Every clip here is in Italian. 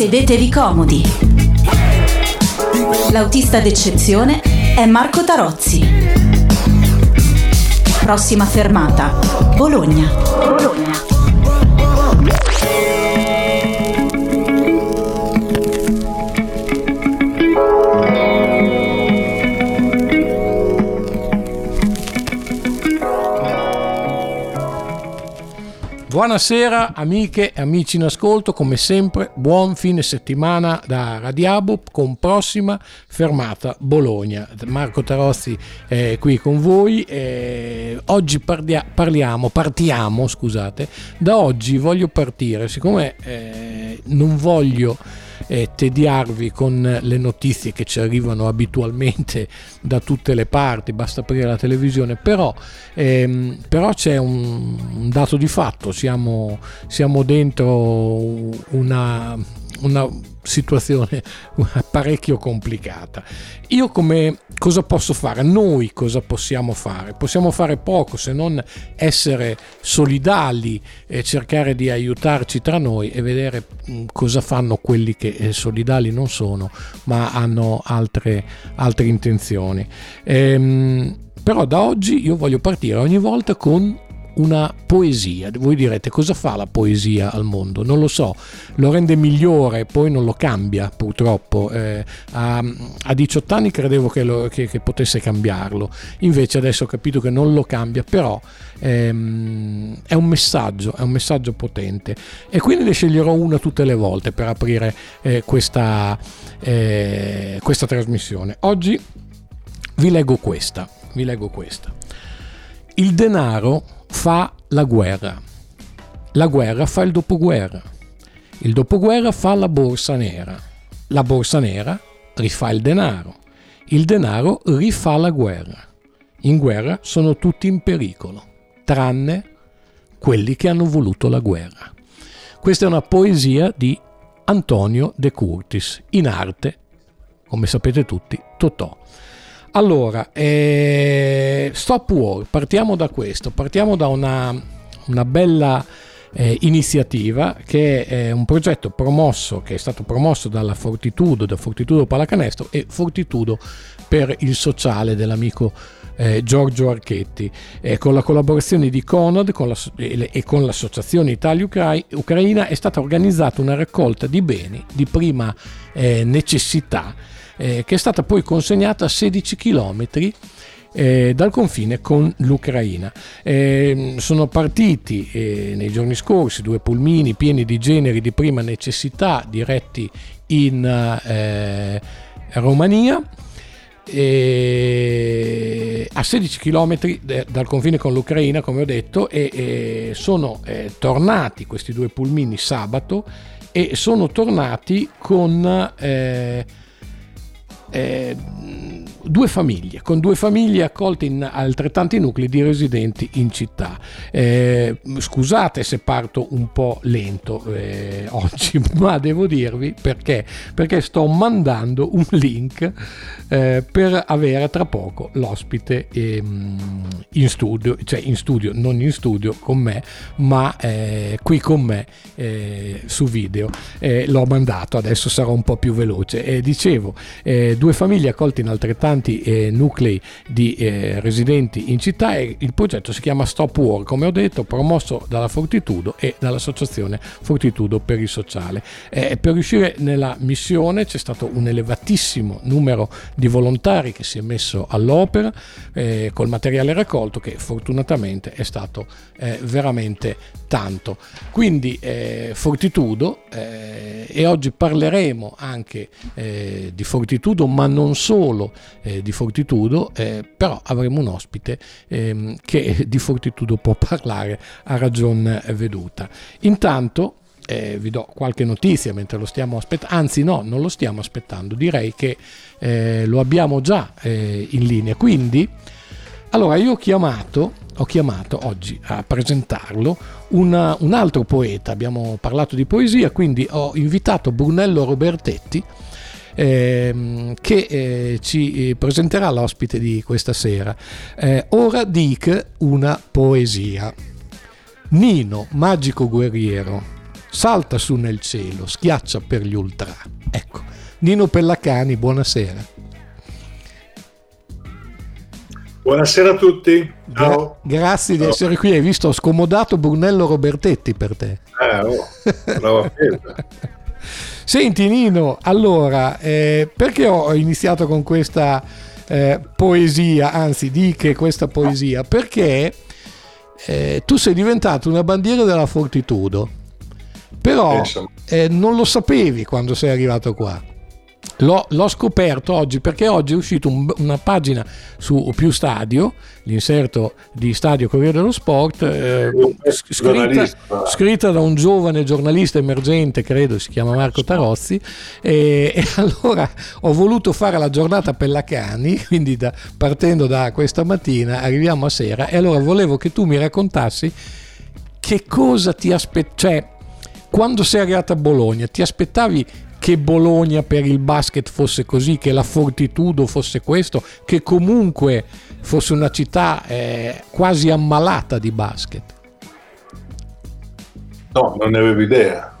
Sedetevi comodi. L'autista d'eccezione è Marco Tarozzi. Prossima fermata, Bologna. Bologna. Buonasera amiche e amici in ascolto, come sempre buon fine settimana da Radiabo con prossima fermata Bologna. Marco Tarozzi è qui con voi. Eh, oggi parlia- parliamo, partiamo, scusate, da oggi voglio partire, siccome eh, non voglio eh, tediarvi con le notizie che ci arrivano abitualmente da tutte le parti, basta aprire la televisione, però, ehm, però c'è un, un, dato di fatto, siamo, siamo dentro una, una situazione parecchio complicata. Io come cosa posso fare? Noi cosa possiamo fare? Possiamo fare poco se non essere solidali e cercare di aiutarci tra noi e vedere mm, cosa fanno quelli che eh, solidali non sono, ma hanno altre, altre intenzioni. Ehm, però da oggi io voglio partire ogni volta con una poesia. Voi direte cosa fa la poesia al mondo? Non lo so, lo rende migliore, poi non lo cambia purtroppo. Eh, a, a, 18 anni credevo che, lo, che, che, potesse cambiarlo, invece adesso ho capito che non lo cambia, però ehm, è un messaggio, è un messaggio potente e quindi ne sceglierò una tutte le volte per aprire eh, questa, eh, questa trasmissione. Oggi vi leggo questa, vi leggo questa. Il denaro fa la guerra. La guerra fa il dopoguerra. Il dopoguerra fa la borsa nera. La borsa nera rifà il denaro. Il denaro rifà la guerra. In guerra sono tutti in pericolo, tranne quelli che hanno voluto la guerra. Questa è una poesia di Antonio De Curtis, in arte, come sapete tutti, Totò. Allora, eh, Stop War, partiamo da questo, partiamo da una, una bella eh, iniziativa che è un progetto promosso, che è stato promosso dalla Fortitudo, da Fortitudo Palacanestro e Fortitudo per il sociale dell'amico eh, Giorgio Archetti, eh, con la collaborazione di Conad con la, e con l'Associazione Italia-Ucraina è stata organizzata una raccolta di beni di prima eh, necessità eh, che è stata poi consegnata a 16 km eh, dal confine con l'Ucraina. Eh, sono partiti eh, nei giorni scorsi due pulmini pieni di generi di prima necessità diretti in eh, Romania. a 16 km dal confine con l'Ucraina, come ho detto, e, sono eh, tornati questi due pulmini sabato e sono tornati con eh, eh, due famiglie, con due famiglie accolte in altrettanti nuclei di residenti in città. Eh, scusate se parto un po' lento eh, oggi, ma devo dirvi perché, perché sto mandando un link eh, per avere tra poco l'ospite ehm, in studio, cioè in studio, non in studio con me, ma eh, qui con me eh, su video. Eh, l'ho mandato, adesso sarò un po' più veloce. dicevo, due famiglie accolte in altrettanti eh, nuclei di eh, residenti in città e il progetto si chiama Stop War, come ho detto, promosso dalla Fortitudo e dall'associazione Fortitudo per il sociale. Eh, per riuscire nella missione c'è stato un elevatissimo numero di volontari che si è messo all'opera eh, col materiale raccolto che fortunatamente è stato eh, veramente tanto. Quindi eh, Fortitudo e oggi parleremo anche di Fortitudo ma non solo eh, di Fortitudo, eh, però avremo un ospite ehm, che di Fortitudo può parlare a ragion veduta. Intanto eh, vi do qualche notizia mentre lo stiamo aspettando, anzi no, non lo stiamo aspettando, direi che eh, lo abbiamo già eh, in linea. Quindi, allora io ho chiamato, ho chiamato oggi a presentarlo una, un altro poeta, abbiamo parlato di poesia, quindi ho invitato Brunello Robertetti, ehm, che eh, ci presenterà l'ospite di questa sera. Eh, ora dic una poesia. Nino, magico guerriero, salta su nel cielo, schiaccia per gli ultra. Ecco, Nino Pellacani, buonasera. Buonasera a tutti. Gra- grazie Ciao. di essere qui. Hai visto, ho scomodato Brunello Robertetti per te. Ah, oh, brava Senti Nino, allora, eh, perché ho iniziato con questa eh, poesia, anzi di che questa poesia? Perché eh, tu sei diventato una bandiera della Fortitudo, però eh, non lo sapevi quando sei arrivato qua. L'ho, l'ho, scoperto oggi perché oggi è uscita un, una pagina su Più Stadio, l'inserto di Stadio Corriere dello Sport, eh, scritta, scritta, da un giovane giornalista emergente, credo si chiama Marco Tarozzi, e, e allora ho voluto fare la giornata Pellacani, quindi da, partendo da questa mattina arriviamo a sera, e allora volevo che tu mi raccontassi che cosa ti aspetti, cioè quando sei arrivato a Bologna ti aspettavi che Bologna per il basket fosse così, che la Fortitudo fosse questo, che comunque fosse una città eh, quasi ammalata di basket. No, non ne avevo idea.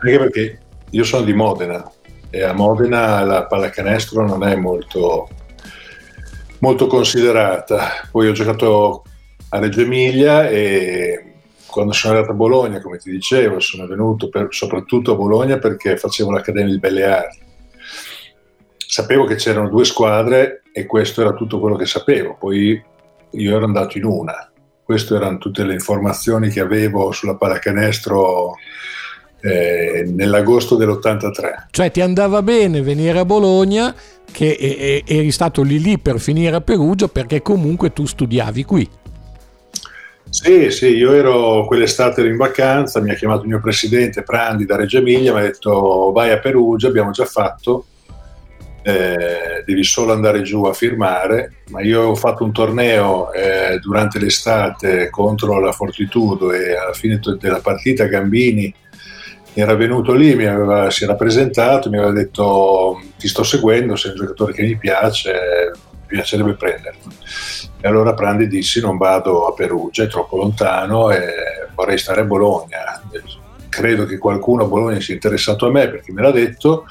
Anche perché io sono di Modena e a Modena la pallacanestro non è molto, molto considerata. Poi ho giocato a Reggio Emilia e quando sono arrivato a Bologna, come ti dicevo, sono venuto per, soprattutto a Bologna perché facevo l'Accademia di Belle Arti. Sapevo che c'erano due squadre e questo era tutto quello che sapevo. Poi io ero andato in una. Queste erano tutte le informazioni che avevo sulla pallacanestro eh, nell'agosto dell'83. Cioè ti andava bene venire a Bologna che eri stato lì lì per finire a Perugia perché comunque tu studiavi qui. Sì, sì, io ero quell'estate ero in vacanza, mi ha chiamato il mio presidente Prandi da Reggio Emilia, mi ha detto vai a Perugia, abbiamo già fatto, eh, devi solo andare giù a firmare, ma io ho fatto un torneo eh, durante l'estate contro la Fortitudo e alla fine della partita Gambini era venuto lì, aveva, si era presentato, mi aveva detto ti sto seguendo, sei un giocatore che mi piace, piacerebbe prenderti. E allora Prandi dissi non vado a Perugia, è troppo lontano e vorrei stare a Bologna. Credo che qualcuno a Bologna sia interessato a me perché me l'ha detto,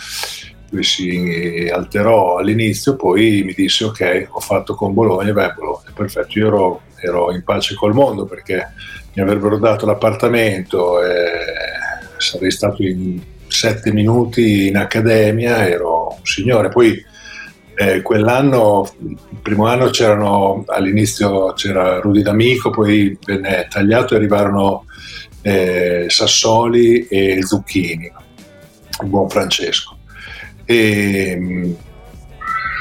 lui si alterò all'inizio, poi mi disse ok, ho fatto con Bologna, vai a Bologna, perfetto, io ero, ero in pace col mondo perché mi avrebbero dato l'appartamento e sarei stato in sette minuti in accademia, ero un signore. Poi eh, quell'anno, il primo anno c'erano, all'inizio c'era Rudy D'Amico, poi venne tagliato e arrivarono eh, Sassoli e Zucchini, il buon Francesco. E,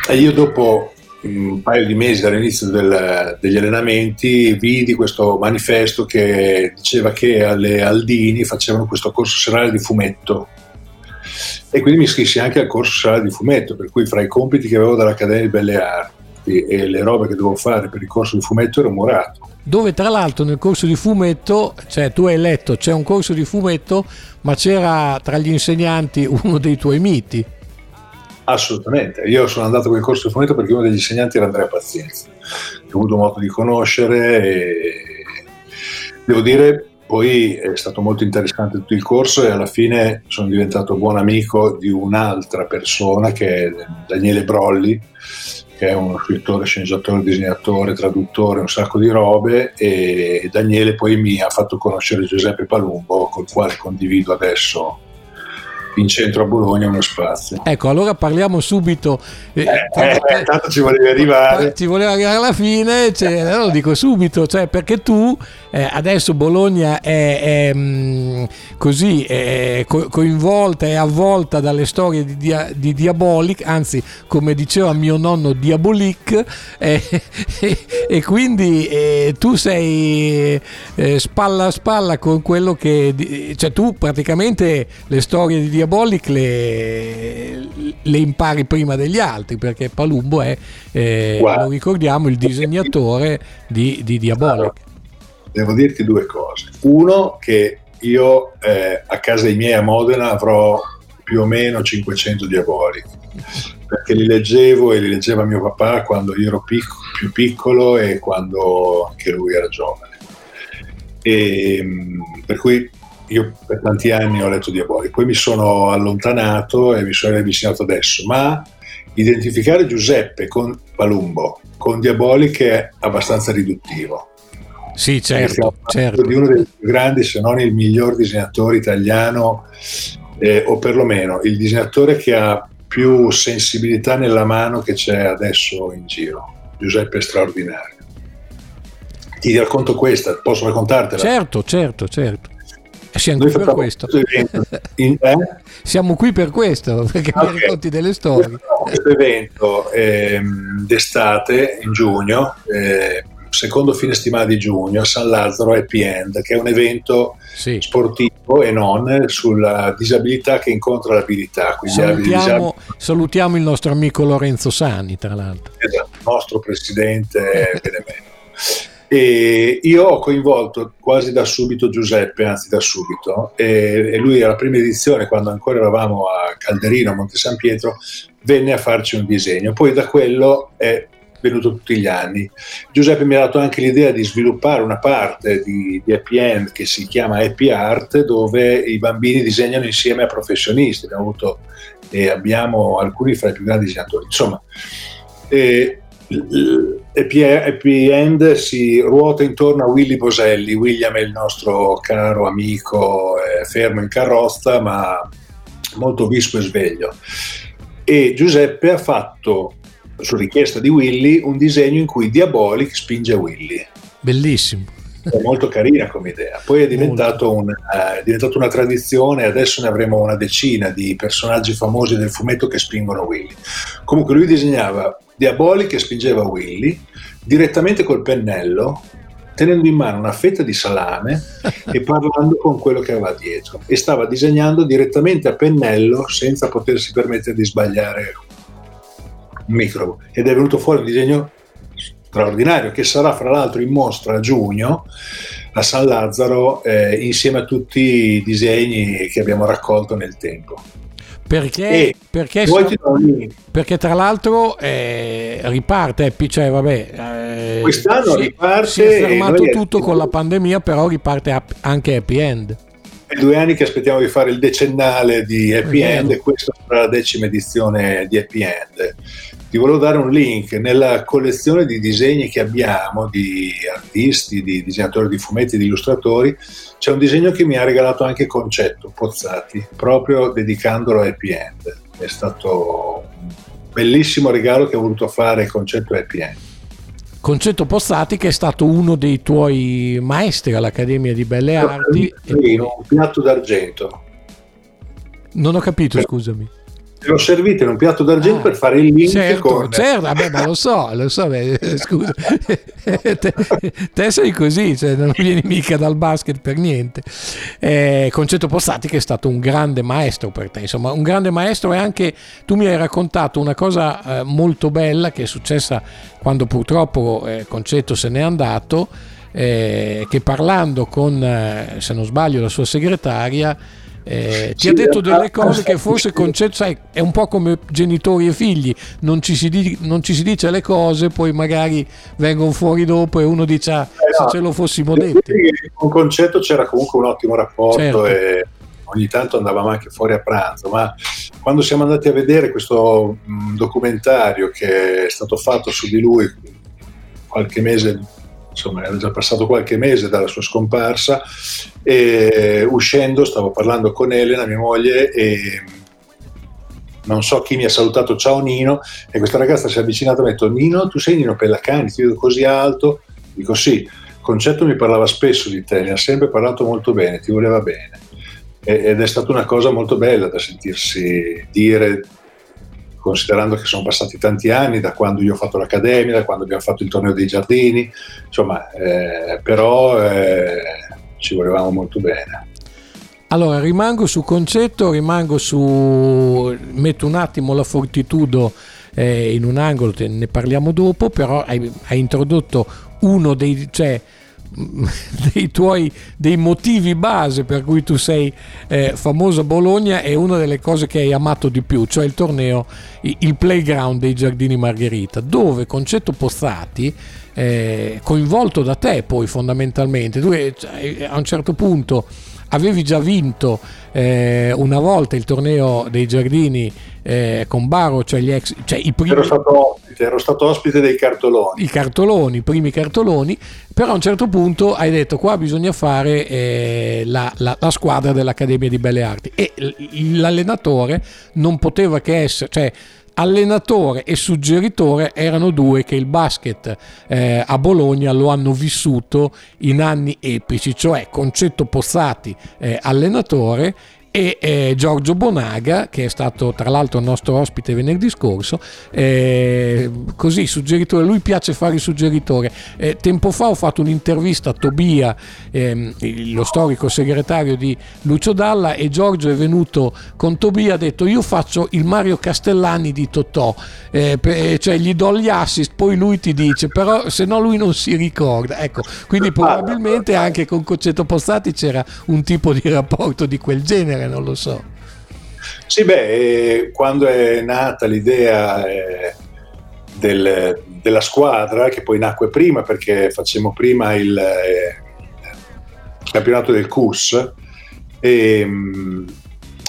e io dopo un paio di mesi dall'inizio del, degli allenamenti vidi questo manifesto che diceva che alle Aldini facevano questo corso serale di fumetto e quindi mi iscrissi anche al corso sala di fumetto, per cui fra i compiti che avevo dall'Accademia di Belle Arti e le robe che dovevo fare per il corso di fumetto ero murato. Dove tra l'altro nel corso di fumetto, cioè tu hai letto, c'è un corso di fumetto, ma c'era tra gli insegnanti uno dei tuoi miti. Assolutamente, io sono andato a quel corso di fumetto perché uno degli insegnanti era Andrea Pazienza, che ho avuto modo di conoscere e devo dire poi è stato molto interessante tutto il corso e alla fine sono diventato buon amico di un'altra persona che è Daniele Brolli, che è uno scrittore, sceneggiatore, disegnatore, traduttore, un sacco di robe e Daniele poi mi ha fatto conoscere Giuseppe Palumbo, col quale condivido adesso in centro a Bologna uno spazio. Ecco, allora parliamo subito. Eh, eh, eh, tanto ci volevi arrivare. Ci voleva arrivare alla fine, cioè, lo dico subito, cioè, perché tu eh, adesso Bologna è, è mh, mm, così è co- coinvolta e avvolta dalle storie di, dia- di, Diabolic, anzi, come diceva mio nonno, Diabolic, eh, e, quindi eh, tu sei spalla a spalla con quello che. cioè, tu praticamente le storie di Diabolic Diabolic le, le, impari prima degli altri perché Palumbo è, eh, lo ricordiamo, il disegnatore di, di Diabolic. Devo dirti due cose. Uno, che io eh, a casa miei a Modena avrò più o meno 500 Diabolic perché li leggevo e li leggeva mio papà quando io ero pic- più piccolo e quando anche lui era giovane. E, per cui io per tanti anni ho letto Diabolic, poi mi sono allontanato e mi sono avvicinato adesso, ma identificare Giuseppe con Palumbo, con Diabolic è abbastanza riduttivo. Sì, certo, certo. Di uno dei più grandi, se non il miglior disegnatore italiano, eh, o perlomeno il disegnatore che ha più sensibilità nella mano che c'è adesso in giro. Giuseppe straordinario. Ti racconto questa, posso raccontartela? Certo, certo, certo. Siamo qui per questo. In, eh? Siamo qui per questo, perché okay. mi racconti delle storie. Questo evento eh, d'estate, in giugno, eh, secondo fine settimana di giugno, a San Lazzaro Happy End, che è un evento sì. sportivo e non sulla disabilità che incontra l'abilità. Salutiamo, salutiamo, il nostro amico Lorenzo Sani, tra l'altro. Esatto, il nostro presidente E io ho coinvolto quasi da subito Giuseppe, anzi da subito, e, e lui alla prima edizione, quando ancora eravamo a Calderino, a Monte San Pietro, venne a farci un disegno. Poi da quello è venuto tutti gli anni. Giuseppe mi ha dato anche l'idea di sviluppare una parte di, di Happy End che si chiama Happy Art, dove i bambini disegnano insieme a professionisti. Abbiamo avuto e abbiamo alcuni fra i più grandi disegnatori. Insomma, eh, Happy End si ruota intorno a Willy Boselli. William è il nostro caro amico, fermo in carrozza, ma molto visco e sveglio. E Giuseppe ha fatto su richiesta di Willy, un disegno in cui Diabolic spinge Willy. Bellissimo. È molto carina come idea. Poi è diventato, un, uh, è diventato, una tradizione, adesso ne avremo una decina di personaggi famosi del fumetto che spingono Willy. Comunque lui disegnava Diabolic che spingeva Willy direttamente col pennello, tenendo in mano una fetta di salame e parlando con quello che aveva dietro. E stava disegnando direttamente a pennello senza potersi permettere di sbagliare microbo ed è venuto fuori un disegno straordinario che sarà fra l'altro in mostra a giugno a San Lazzaro eh, insieme a tutti i disegni che abbiamo raccolto nel tempo. Perché, perché, so, perché, tra l'altro eh, riparte, cioè, vabbè, eh, quest'anno si, riparte. Si è fermato tutto con la pandemia, però riparte anche Happy End. È due anni che aspettiamo di fare il decennale di Happy End e questa sarà la decima edizione di Happy End ti volevo dare un link nella collezione di disegni che abbiamo di artisti, di disegnatori di fumetti, di illustratori. C'è un disegno che mi ha regalato anche Concetto Pozzati, proprio dedicandolo a Happy End. È stato un bellissimo regalo che ho voluto fare Concetto Happy End. Concetto Pozzati che è stato uno dei tuoi maestri all'Accademia di Belle Arti. Sì, un piatto d'argento. Non ho capito, scusami l'ho servito in un piatto d'argento ah, per fare il link certo, con... certo, vabbè, ma lo so, lo so, beh, scusa, te, te, sei così, cioè non vieni mica dal basket per niente. Eh, Concetto Postati che è stato un grande maestro per te, insomma, un grande maestro e anche tu mi hai raccontato una cosa eh, molto bella che è successa quando purtroppo eh, Concetto se n'è andato, eh, che parlando con, eh, se non sbaglio, la sua segretaria, eh, ti ha detto delle cose che forse concetto, sai, è un po' come genitori e figli, non ci, si non ci si dice le cose, poi magari vengono fuori dopo e uno dice ah, eh se ce lo fossimo detti. Con concetto c'era comunque un ottimo rapporto certo. e ogni tanto andavamo anche fuori a pranzo, ma quando siamo andati a vedere questo documentario che è stato fatto su di lui qualche mese insomma era già passato qualche mese dalla sua scomparsa e uscendo stavo parlando con Elena, mia moglie, e non so chi mi ha salutato, ciao Nino, e questa ragazza si è avvicinata e mi ha detto Nino, tu sei Nino Pellacani, ti vedo così alto? Dico sì, Concetto mi parlava spesso di te, ne ha sempre parlato molto bene, ti voleva bene. Ed è stata una cosa molto bella da sentirsi dire considerando che sono passati tanti anni da quando io ho fatto l'accademia, da quando abbiamo fatto il torneo dei giardini, insomma, eh, però eh, ci volevamo molto bene. Allora, rimango sul concetto, rimango su... metto un attimo la fortitudo eh, in un angolo, ne parliamo dopo, però hai, hai introdotto uno dei... Cioè, dei tuoi dei motivi base per cui tu sei eh, famoso a Bologna è una delle cose che hai amato di più, cioè il torneo, il playground dei Giardini Margherita, dove Concetto Pozzati, eh, coinvolto da te poi fondamentalmente, tu a un certo punto avevi già vinto eh, una volta il torneo dei giardini eh, con Baro, cioè, gli ex, cioè i primi... Ero stato, ospite, ero stato ospite dei cartoloni. I cartoloni, i primi cartoloni, però a un certo punto hai detto qua bisogna fare eh, la, la, la, squadra dell'Accademia di Belle Arti e l'allenatore non poteva che essere... Cioè, allenatore e suggeritore erano due che il basket eh, a Bologna lo hanno vissuto in anni epici, cioè Concetto Pozzati eh, allenatore e eh, Giorgio Bonaga che è stato tra l'altro il nostro ospite venerdì scorso eh, così suggeritore lui piace fare il suggeritore. Eh, tempo fa ho fatto un'intervista a Tobia ehm, lo storico segretario di Lucio Dalla e Giorgio è venuto con Tobia ha detto io faccio il Mario Castellani di Totò eh, per, cioè gli do gli assist poi lui ti dice però se no lui non si ricorda. Ecco quindi probabilmente anche con Concetto Postati c'era un tipo di rapporto di quel genere non lo so. Sì, beh, eh, quando è nata l'idea eh, del, della squadra, che poi nacque prima perché facciamo prima il, eh, campionato del CUS, e, mh,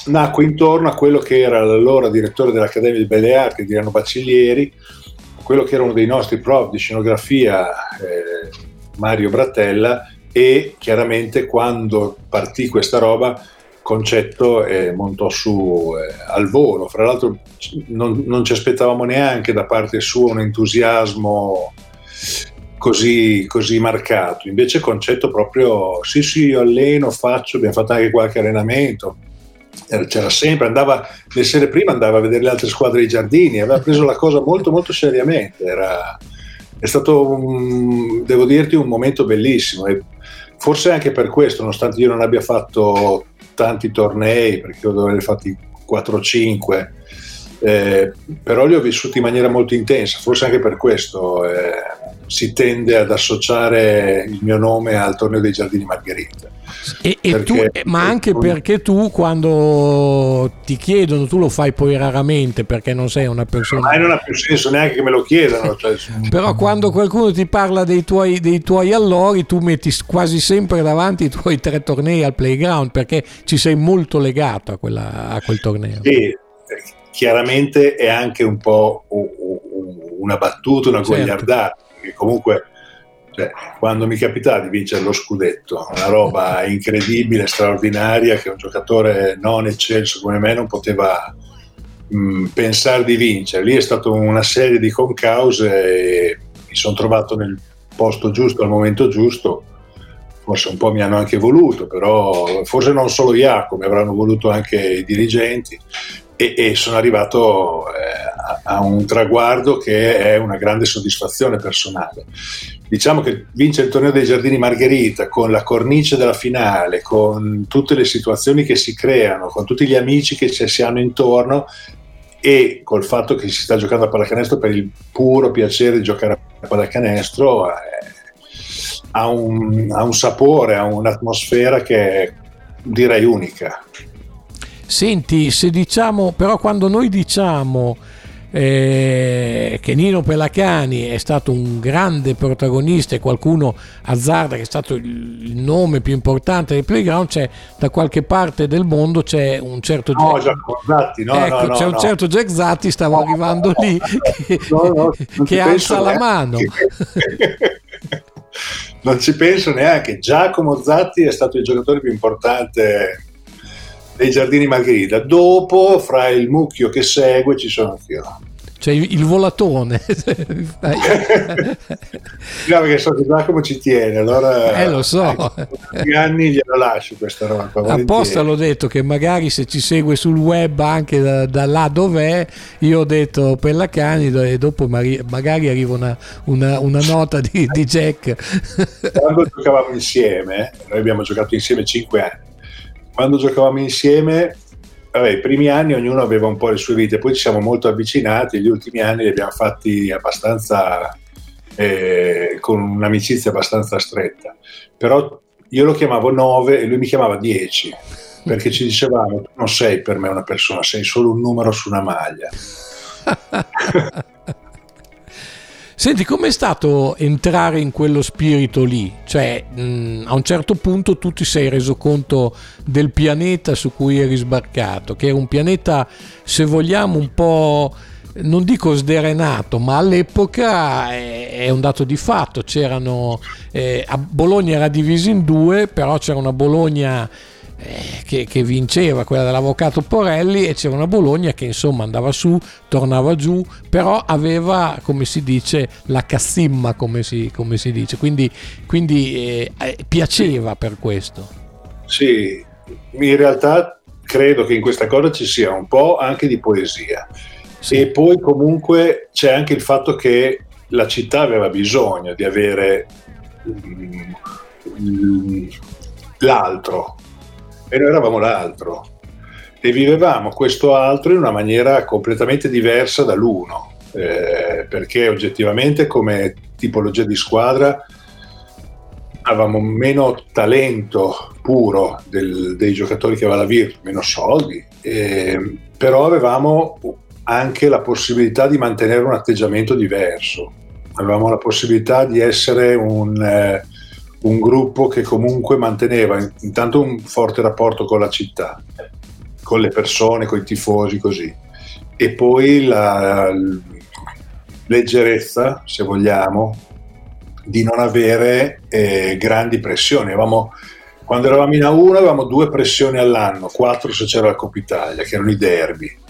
nacque intorno a quello che era l'allora direttore dell'Accademia di Belle Arti, Adriano Baciglieri, quello che era uno dei nostri prof di scenografia, eh, Mario Brattella, e chiaramente quando partì questa roba concetto e montò su eh, al volo. Fra l'altro non, non, ci aspettavamo neanche da parte sua un entusiasmo così, così marcato. Invece concetto proprio, sì sì, io alleno, faccio, abbiamo fatto anche qualche allenamento. C'era sempre, andava le sere prima andava a vedere le altre squadre dei giardini, aveva preso la cosa molto molto seriamente. Era, è stato, un, devo dirti, un momento bellissimo e forse anche per questo, nonostante io non abbia fatto tanti tornei, perché io dovrei fatti 4-5, eh, però li ho vissuti in maniera molto intensa, forse anche per questo eh, si tende ad associare il mio nome al torneo dei Giardini Margherita. E, e tu, ma anche un... perché tu quando ti chiedono, tu lo fai poi raramente perché non sei una persona... Ma non ha più senso neanche che me lo chiedano. Cioè... Però quando qualcuno ti parla dei tuoi, dei tuoi allori, tu metti quasi sempre davanti i tuoi tre tornei al playground perché ci sei molto legato a, quella, a quel torneo. Sì, chiaramente è anche un po' una battuta, una certo. gogliardata, perché comunque cioè, quando mi capitava di vincere lo scudetto, una roba incredibile, straordinaria, che un giocatore non eccelso come me non poteva mh, pensare di vincere. Lì è stata una serie di concause e mi sono trovato nel posto giusto al momento giusto. Forse un po' mi hanno anche voluto, però forse non solo Jacopo, mi avranno voluto anche i dirigenti e, e sono arrivato eh, a, a, un traguardo che è una grande soddisfazione personale. Diciamo che vincere il torneo dei Giardini Margherita con la cornice della finale, con tutte le situazioni che si creano, con tutti gli amici che ci si hanno intorno e col fatto che si sta giocando a pallacanestro per il puro piacere di giocare a pallacanestro, eh, ha, un, ha un sapore, ha un'atmosfera che è direi unica. Senti, se diciamo, però quando noi diciamo eh, che Nino Pelacani è stato un grande protagonista e qualcuno azzarda che è stato il nome più importante del playground, c'è da qualche parte del mondo c'è un certo no, Jack Zatti, no, ecco, no, c'è un certo Jack Zatti, stavo arrivando lì, che, che alza la mano. non ci penso neanche. Giacomo Zatti è stato il giocatore più importante dei giardini Margherita. Dopo, fra il mucchio che segue, ci sono anch'io. Cioè il volatone. no, perché so che Giacomo ci tiene, allora... Eh, lo so. Ecco, anni glielo lascio questa roba. Apposta l'ho detto che magari se ci segue sul web anche da, da là dov'è, io ho detto Pella Canido e dopo magari arriva una, una, una nota di, di Jack. Quando giocavamo insieme, noi abbiamo giocato insieme 5 anni, quando giocavamo insieme, vabbè, i primi anni ognuno aveva un po' le sue vite, poi ci siamo molto avvicinati, gli ultimi anni li abbiamo fatti abbastanza eh, con un'amicizia abbastanza stretta. Però io lo chiamavo 9 e lui mi chiamava 10 perché ci dicevamo tu non sei per me una persona, sei solo un numero su una maglia. Senti, com'è stato entrare in quello spirito lì? Cioè, mh, a un certo punto tu ti sei reso conto del pianeta su cui eri sbarcato, che era un pianeta, se vogliamo, un po' non dico sderenato, ma all'epoca è, è un dato di fatto. C'erano, eh, Bologna era diviso in due, però c'era una Bologna eh, che, che, vinceva, quella dell'avvocato Porelli, e c'era una Bologna che insomma andava su, tornava giù, però aveva, come si dice, la cassimma, come si, come si dice, quindi, quindi eh, eh piaceva per questo. Sì, in realtà credo che in questa cosa ci sia un po' anche di poesia sì. E poi comunque c'è anche il fatto che la città aveva bisogno di avere mm, l'altro e noi eravamo l'altro e vivevamo questo altro in una maniera completamente diversa dall'uno eh, perché oggettivamente come tipologia di squadra avevamo meno talento puro del, dei giocatori che aveva la Virtus, meno soldi, eh, però avevamo anche la possibilità di mantenere un atteggiamento diverso. Avevamo la possibilità di essere un, eh, un gruppo che comunque manteneva intanto un forte rapporto con la città, con le persone, con i tifosi, così. E poi la, leggerezza, se vogliamo, di non avere eh, grandi pressioni. Avevamo, quando eravamo in A1 avevamo due pressioni all'anno, quattro se c'era la Coppa Italia, che erano i derby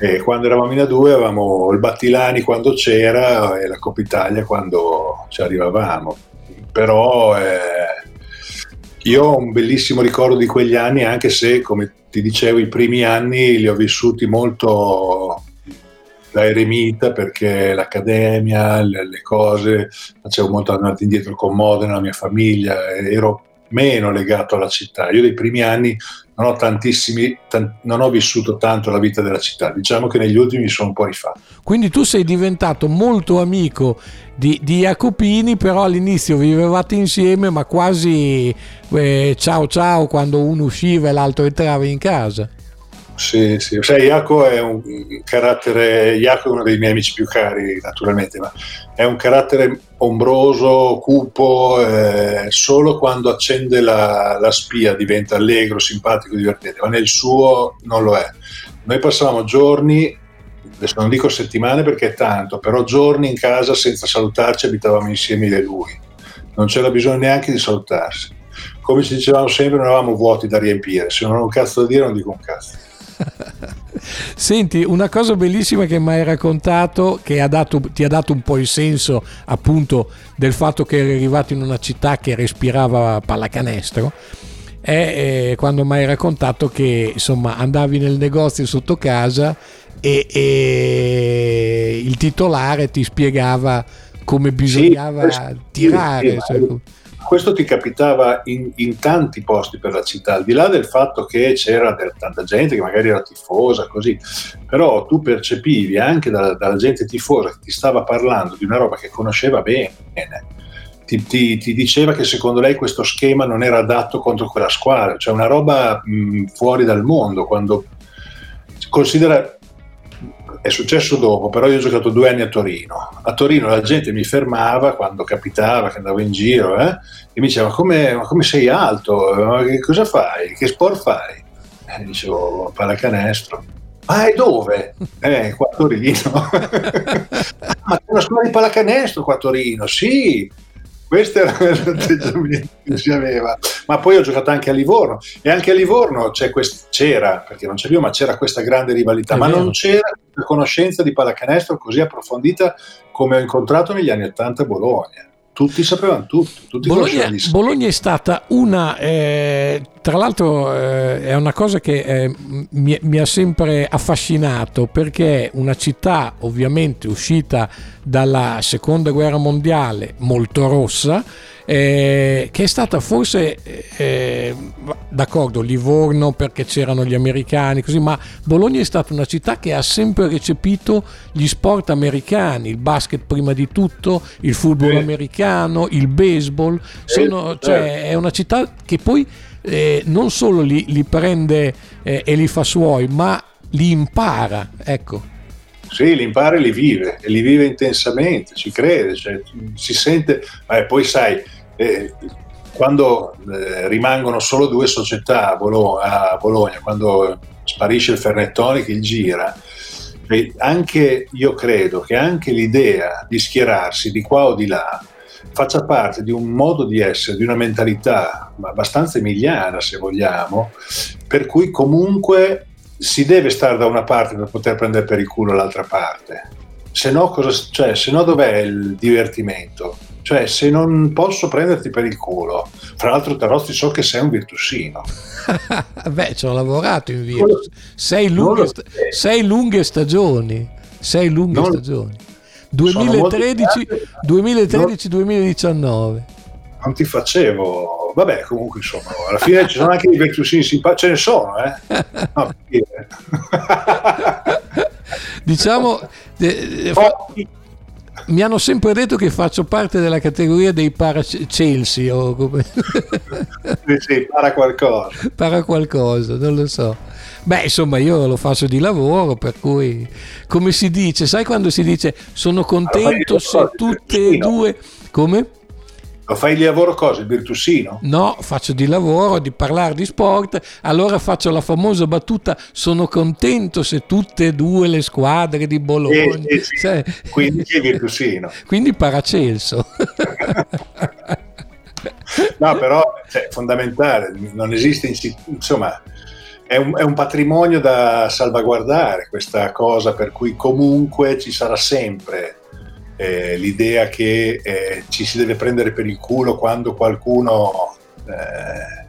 e quando eravamo in A2 avevamo il Battilani quando c'era e la Coppa Italia quando ci arrivavamo. Però eh, io ho un bellissimo ricordo di quegli anni, anche se, come ti dicevo, i primi anni li ho vissuti molto da eremita perché l'accademia, le, le cose, facevo molto andare indietro con Modena, la mia famiglia, ero meno legato alla città. Io dei primi anni non ho tantissimi, t- non ho vissuto tanto la vita della città, diciamo che negli ultimi mi sono un po' rifatto. Quindi tu sei diventato molto amico di, di Jacopini, però all'inizio vivevate insieme, ma quasi eh, ciao ciao quando uno usciva e l'altro entrava in casa. Sì, sì. Sai, Iaco è un carattere. Iaco è uno dei miei amici più cari, naturalmente, ma è un carattere ombroso, cupo. Eh, solo quando accende la, la, spia diventa allegro, simpatico, divertente, ma nel suo non lo è. Noi passavamo giorni, adesso non dico settimane perché è tanto, però giorni in casa senza salutarci, abitavamo insieme io e lui. Non c'era bisogno neanche di salutarsi. Come ci dicevamo sempre, non avevamo vuoti da riempire. Se non ho un cazzo da dire, non dico un cazzo. Senti, una cosa bellissima che mi hai raccontato, che ha dato, ti ha dato un po' il senso appunto del fatto che eri arrivato in una città che respirava pallacanestro, è eh, quando mi hai raccontato che insomma andavi nel negozio sotto casa e, e il titolare ti spiegava come bisognava sì, tirare. Sì, cioè, questo ti capitava in, in, tanti posti per la città, al di là del fatto che c'era del, tanta gente che magari era tifosa, così, però tu percepivi anche da, dalla gente tifosa che ti stava parlando di una roba che conosceva bene. Ti, ti, ti, diceva che secondo lei questo schema non era adatto contro quella squadra, cioè una roba mh, fuori dal mondo. Quando considera è successo dopo, però io ho giocato due anni a Torino. A Torino la gente mi fermava quando capitava che andavo in giro eh, e mi diceva: ma come, ma come sei alto? Ma che cosa fai? Che sport fai? E dicevo: pallacanestro. Ma è dove? Eh, qua a Torino. ma c'è una scuola di pallacanestro qua a Torino? Sì. Questo era l'atteggiamento che si aveva. Ma poi ho giocato anche a Livorno e anche a Livorno quest- c'era, perché non c'è più, ma c'era questa grande rivalità, è ma vero. non c'era una conoscenza di pallacanestro così approfondita come ho incontrato negli anni 80 a Bologna tutti sapevano tutto. Tutti Bologna, Bologna, è stata una, eh, tra l'altro eh, è una cosa che eh, mi, mi, ha sempre affascinato perché è una città ovviamente uscita dalla seconda guerra mondiale molto rossa eh, che è stata forse, eh, d'accordo, Livorno perché c'erano gli americani, così, ma Bologna è stata una città che ha sempre recepito gli sport americani, il basket prima di tutto, il football eh. americano, il baseball, Sono, cioè, è una città che poi eh, non solo li, li prende eh, e li fa suoi, ma li impara, ecco. sì, li impara e li vive, e li vive intensamente, ci crede, cioè, si sente, eh, poi sai, eh, quando eh, rimangono solo due società a Bologna, a Bologna, quando sparisce il Fernettoni che il gira, anche io credo che anche l'idea di schierarsi di qua o di là faccia parte di un modo di essere, di una mentalità abbastanza emiliana se vogliamo, per cui comunque si deve stare da una parte per poter prendere per il culo l'altra parte. Se no, cosa, cioè, se no dov'è il divertimento? Cioè, se non posso prenderti per il culo, fra l'altro Tarozzi so che sei un virtuosino. Beh, ci ho lavorato in virus. Sei lunghe, sta- sei lunghe stagioni. Sei lunghe non, stagioni. 2013-2019. Non ti facevo, vabbè, comunque insomma, alla fine ci sono anche i virtuosini simpatici, ce ne sono, eh? No, diciamo, eh, fa- mi hanno sempre detto che faccio parte della categoria dei para Chelsea o come... sì, sì, para qualcosa. Para qualcosa, non lo so. Beh, insomma, io lo faccio di lavoro, per cui, come si dice, sai quando si dice sono contento se tutte e due... Come? Lo fai di lavoro cosa? Il virtuosino? No, faccio di lavoro, di parlare di sport, allora faccio la famosa battuta, sono contento se tutte e due le squadre di Bologna... Sì, sì, sì. Cioè... Quindi il virtuosino. Quindi Paracelso. no, però cioè, è fondamentale, non esiste, insomma, è un, è un, patrimonio da salvaguardare questa cosa per cui comunque ci sarà sempre eh, l'idea che eh, ci si deve prendere per il culo quando qualcuno eh,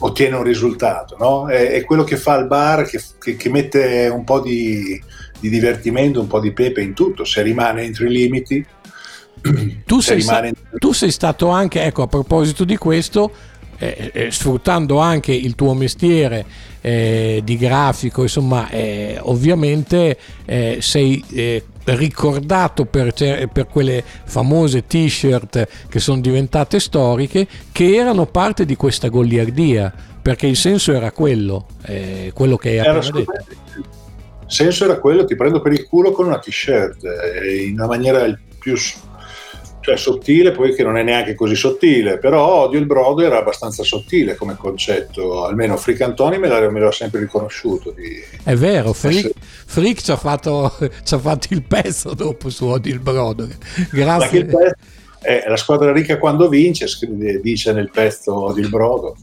ottiene un risultato. No? È, è, quello che fa il bar che, che, che mette un po' di, di, divertimento, un po' di pepe in tutto, se rimane entro i limiti. Tu sei, sta- tu sei stato anche, ecco, a proposito di questo, eh, eh, sfruttando anche il tuo mestiere eh, di grafico, insomma, eh, ovviamente eh, sei ricordato per, per, quelle famose t-shirt che sono diventate storiche, che erano parte di questa goliardia, perché il senso era quello, quello che hai appena detto. Il senso era quello, ti prendo per il culo con una t-shirt, in una maniera il più cioè sottile poi che non è neanche così sottile, però Odio il brodo era abbastanza sottile come concetto, almeno Frick Antoni me l'ha, sempre riconosciuto. Di... È vero, Frick, Frick ci, ha fatto, ci, ha fatto, il pezzo dopo su Odio il brodo, grazie. Pezzo, eh, la squadra ricca quando vince, dice nel pezzo Odio il brodo.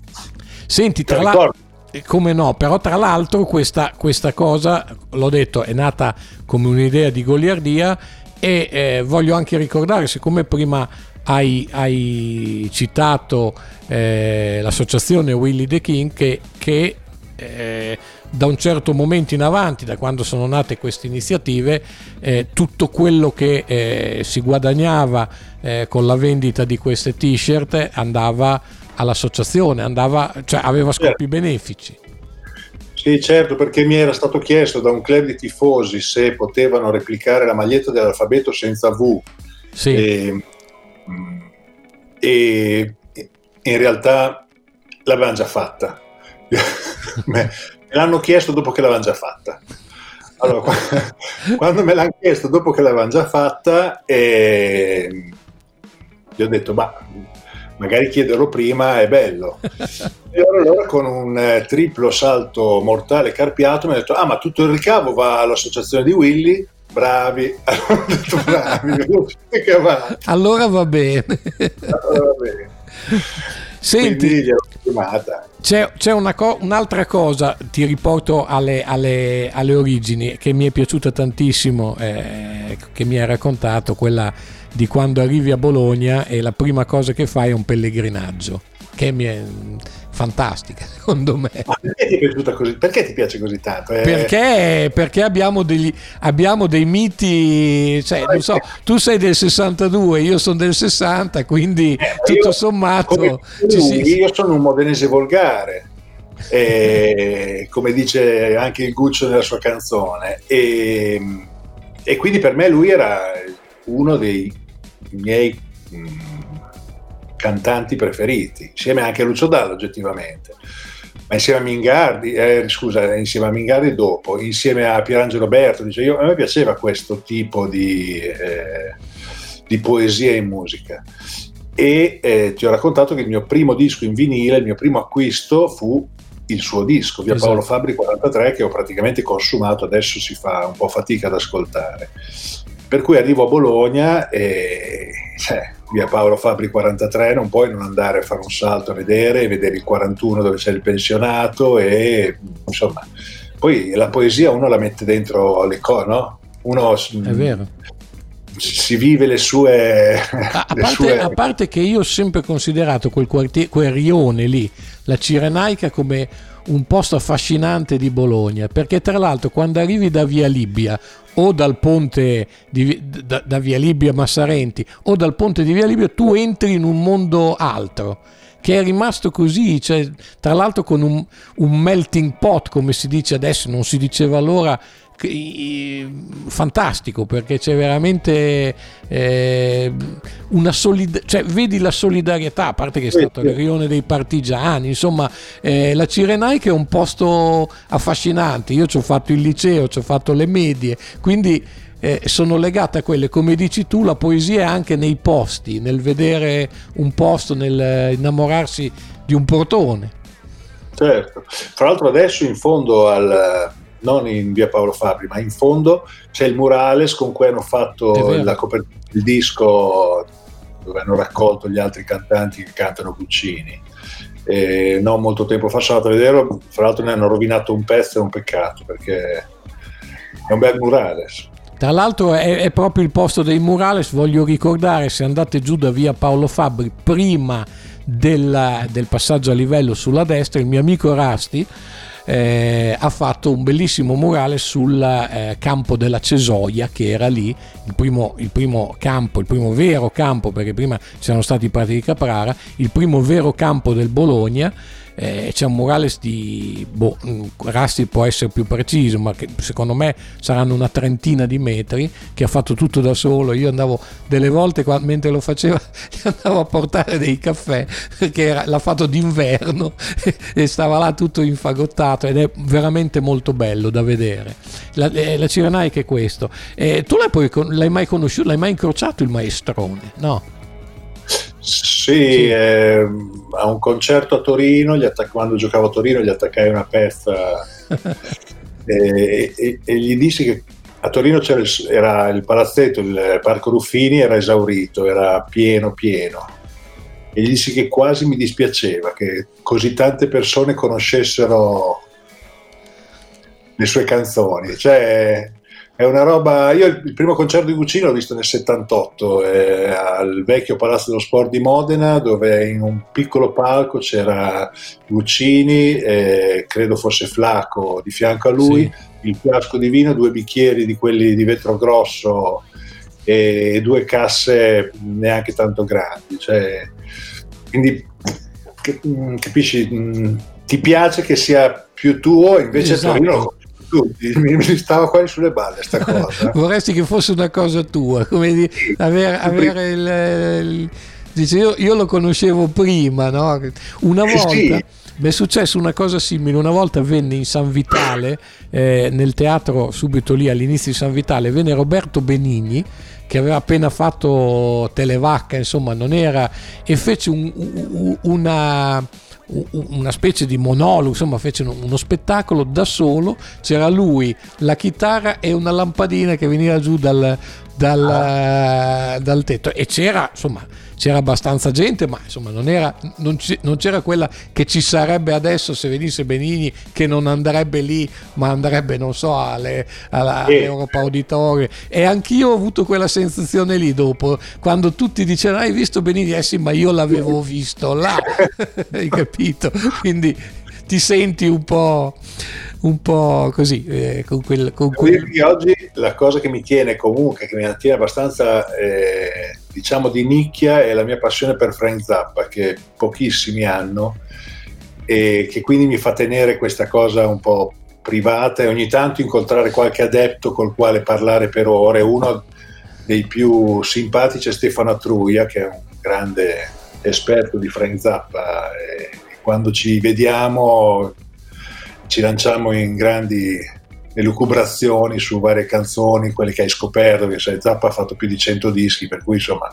Senti, tra l'altro eh, come no, però tra l'altro questa, questa, cosa, l'ho detto, è nata come un'idea di goliardia e eh, voglio anche ricordare, siccome prima hai, hai citato eh, l'associazione Willy the King che, che eh, da un certo momento in avanti, da quando sono nate queste iniziative, eh, tutto quello che eh, si guadagnava eh, con la vendita di queste t-shirt andava all'associazione, andava, cioè aveva scopi certo. benefici. Sì, certo, perché mi era stato chiesto da un club di tifosi se potevano replicare la maglietta dell'alfabeto senza V. Sì. E, e in realtà l'avevano già fatta. me l'hanno chiesto dopo che l'avevano già fatta. Allora, quando me l'hanno chiesto dopo che l'avevano già fatta, eh, gli ho detto, ma magari chiederlo prima è bello. e allora con un eh, triplo salto mortale carpiato mi ha detto, ah ma tutto il ricavo va all'associazione di Willy? Bravi, allora, detto, bravi allora va bene. allora va bene. Senti, c'è, c'è una co- un'altra cosa, ti riporto alle, alle, alle, origini, che mi è piaciuta tantissimo, eh, che mi hai raccontato, quella di quando arrivi a Bologna e la prima cosa che fai è un pellegrinaggio, che mi è fantastica secondo me. Ma perché ti è piaciuta così? Perché ti piace così tanto? Eh... Perché, perché abbiamo, degli, abbiamo, dei miti, cioè, non so, tu sei del 62, io sono del 60, quindi eh, tutto io, sommato... Lui, si... Io sono un modenese volgare. E, come dice anche il Guccio nella sua canzone e, e quindi per me lui era uno dei i miei mh, mm, cantanti preferiti, insieme anche a Lucio Dallo oggettivamente. ma insieme a Mingardi, eh, scusa, insieme a Mingardi dopo, insieme a Pierangelo Berto, dice, io, a me piaceva questo tipo di, eh, di poesia in musica. E eh, ti ho raccontato che il mio primo disco in vinile, il mio primo acquisto fu il suo disco, via esatto. Paolo Fabri 43, che ho praticamente consumato, adesso si fa un po' fatica ad ascoltare. Per cui arrivo a Bologna e cioè, via Paolo Fabri 43 non puoi non andare a fare un salto a vedere, vedere il 41 dove c'è il pensionato e insomma, poi la poesia uno la mette dentro le cose, no? Uno è vero si vive le sue, a, le parte, sue... a, parte, che io ho sempre considerato quel, quartier, quel rione lì, la Cirenaica, come un posto affascinante di Bologna, perché tra l'altro quando arrivi da Via Libia o dal ponte di, da, da Via Libia Massarenti o dal ponte di Via Libia, tu entri in un mondo altro che è rimasto così, cioè, tra l'altro con un, un melting pot, come si dice adesso, non si diceva allora fantastico perché c'è veramente eh, una solidarietà, cioè vedi la solidarietà, a parte che è stato il rione dei partigiani, insomma eh, la Cirenaica è un posto affascinante, io ci ho fatto il liceo, ci ho fatto le medie, quindi eh, sono legate a quelle, come dici tu, la poesia è anche nei posti, nel vedere un posto, nel innamorarsi di un portone. Certo, fra l'altro adesso in fondo al non in via Paolo Fabri, ma in fondo c'è il murales con cui hanno fatto la copert- il disco dove hanno raccolto gli altri cantanti che cantano Guccini. E non molto tempo fa sono andato a vederlo, fra l'altro ne hanno rovinato un pezzo, è un peccato perché è un bel murales. Tra l'altro è, è, proprio il posto dei murales, voglio ricordare se andate giù da via Paolo Fabri prima della, del passaggio a livello sulla destra, il mio amico Rasti eh, ha fatto un bellissimo murale sul eh, campo della Cesoia che era lì, il primo, il primo, campo, il primo vero campo, perché prima c'erano stati i prati di Caprara, il primo vero campo del Bologna eh, c'è un murales di boh, mm, Rasti può essere più preciso ma che secondo me saranno una trentina di metri che ha fatto tutto da solo. Io andavo delle volte mentre lo faceva gli andavo a portare dei caffè perché era, l'ha fatto d'inverno e stava là tutto infagottato ed è veramente molto bello da vedere. La, eh, la Cirenaica è questo. Eh, tu l'hai, poi, l'hai mai conosciuto l'hai mai incrociato il maestrone? No? Sì, sì. Eh, a un concerto a Torino, attac- quando giocavo a Torino gli attaccai una pezza e, e, e, gli dissi che a Torino c'era il, era il palazzetto, il Parco Ruffini era esaurito, era pieno pieno. E gli dissi che quasi mi dispiaceva che così tante persone conoscessero le sue canzoni. Cioè, è una roba. Io il primo concerto di Guccini l'ho visto nel 78 eh, al vecchio Palazzo dello Sport di Modena, dove in un piccolo palco c'era Guccini, eh, credo fosse Flaco di fianco a lui, sì. il fiasco di vino, due bicchieri di quelli di vetro grosso e due casse neanche tanto grandi. Cioè, quindi mm, capisci, mm, ti piace che sia più tuo, invece esatto. Torino tutti, mi, mi stava quasi sulle balle sta cosa. Vorresti che fosse una cosa tua, come di avere, avere il, il dice io, io, lo conoscevo prima, no? Una volta sì. mi è successo una cosa simile, una volta venne in San Vitale, eh, nel teatro subito lì all'inizio di San Vitale, venne Roberto Benigni che aveva appena fatto Televacca, insomma non era, e fece un, un, una una specie di monologo, insomma fece uno spettacolo da solo, c'era lui, la chitarra e una lampadina che veniva giù dal, dal, ah. dal tetto e c'era insomma c'era abbastanza gente, ma insomma non, era, non, non, c'era quella che ci sarebbe adesso se venisse Benigni, che non andrebbe lì, ma andrebbe, non so, alle, alla, eh. all'Europa Auditorio. E anch'io ho avuto quella sensazione lì dopo, quando tutti dicevano, hai visto Benigni? Eh sì, ma io l'avevo visto là, hai capito? Quindi ti senti un po' un po' così. Eh, con quel, con quel... Oggi la cosa che mi tiene comunque, che mi tiene abbastanza, eh, diciamo, di nicchia è la mia passione per Frank Zappa, che pochissimi hanno e che quindi mi fa tenere questa cosa un po' privata e ogni tanto incontrare qualche adepto col quale parlare per ore. Uno dei più simpatici è Stefano Atruia, che è un grande esperto di Frank Zappa. E quando ci vediamo ci lanciamo in grandi elucubrazioni su varie canzoni, quelle che hai scoperto, che sai, Zappa ha fatto più di 100 dischi, per cui insomma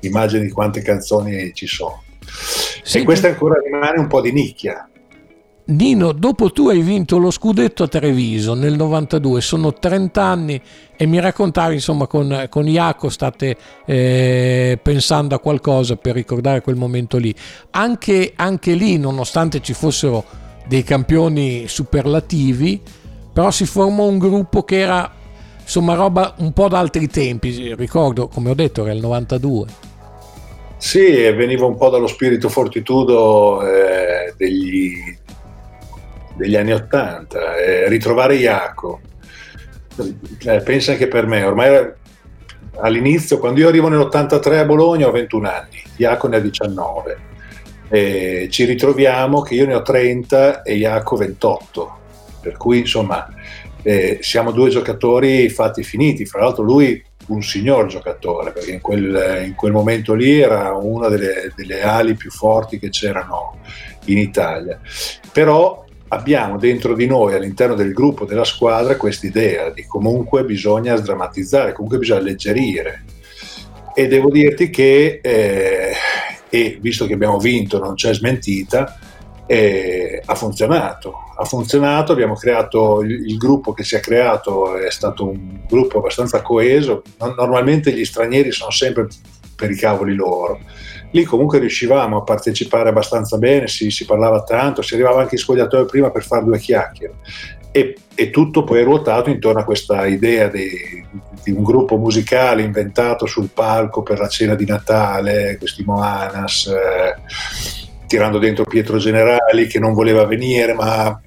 immagini quante canzoni ci sono. Senti, e questa ancora rimane un po' di nicchia. Nino, dopo tu hai vinto lo scudetto a Treviso nel 92, sono 30 anni e mi raccontavi insomma con, con Iaco state eh, pensando a qualcosa per ricordare quel momento lì. Anche, anche lì, nonostante ci fossero dei campioni superlativi, però si formò un gruppo che era insomma roba un po' da altri tempi, ricordo come ho detto era il 92. Sì, veniva un po' dallo spirito fortitudo eh, degli, degli anni Ottanta, eh, ritrovare Iaco. Eh, pensa anche per me, ormai all'inizio, quando io arrivo nell'83 a Bologna ho 21 anni, Iaco ne ha 19. E ci ritroviamo che io ne ho 30 e Iaco 28. Per cui insomma eh, siamo due giocatori fatti finiti. Fra l'altro lui un signor giocatore, perché in quel, in quel momento lì era una delle, delle ali più forti che c'erano in Italia. Però abbiamo dentro di noi, all'interno del gruppo, della squadra, questa idea di comunque bisogna sdrammatizzare, comunque bisogna alleggerire. E devo dirti che, eh, e visto che abbiamo vinto, non c'è smentita, eh, ha funzionato. Ha funzionato, abbiamo creato il, il, gruppo che si è creato, è stato un gruppo abbastanza coeso. Normalmente gli stranieri sono sempre per i cavoli loro lì comunque riuscivamo a partecipare abbastanza bene, si, si parlava tanto, si arrivava anche in spogliatoio prima per fare due chiacchiere. E, e, tutto poi è ruotato intorno a questa idea di, di, un gruppo musicale inventato sul palco per la cena di Natale, questi Moanas, eh, tirando dentro Pietro Generali che non voleva venire, ma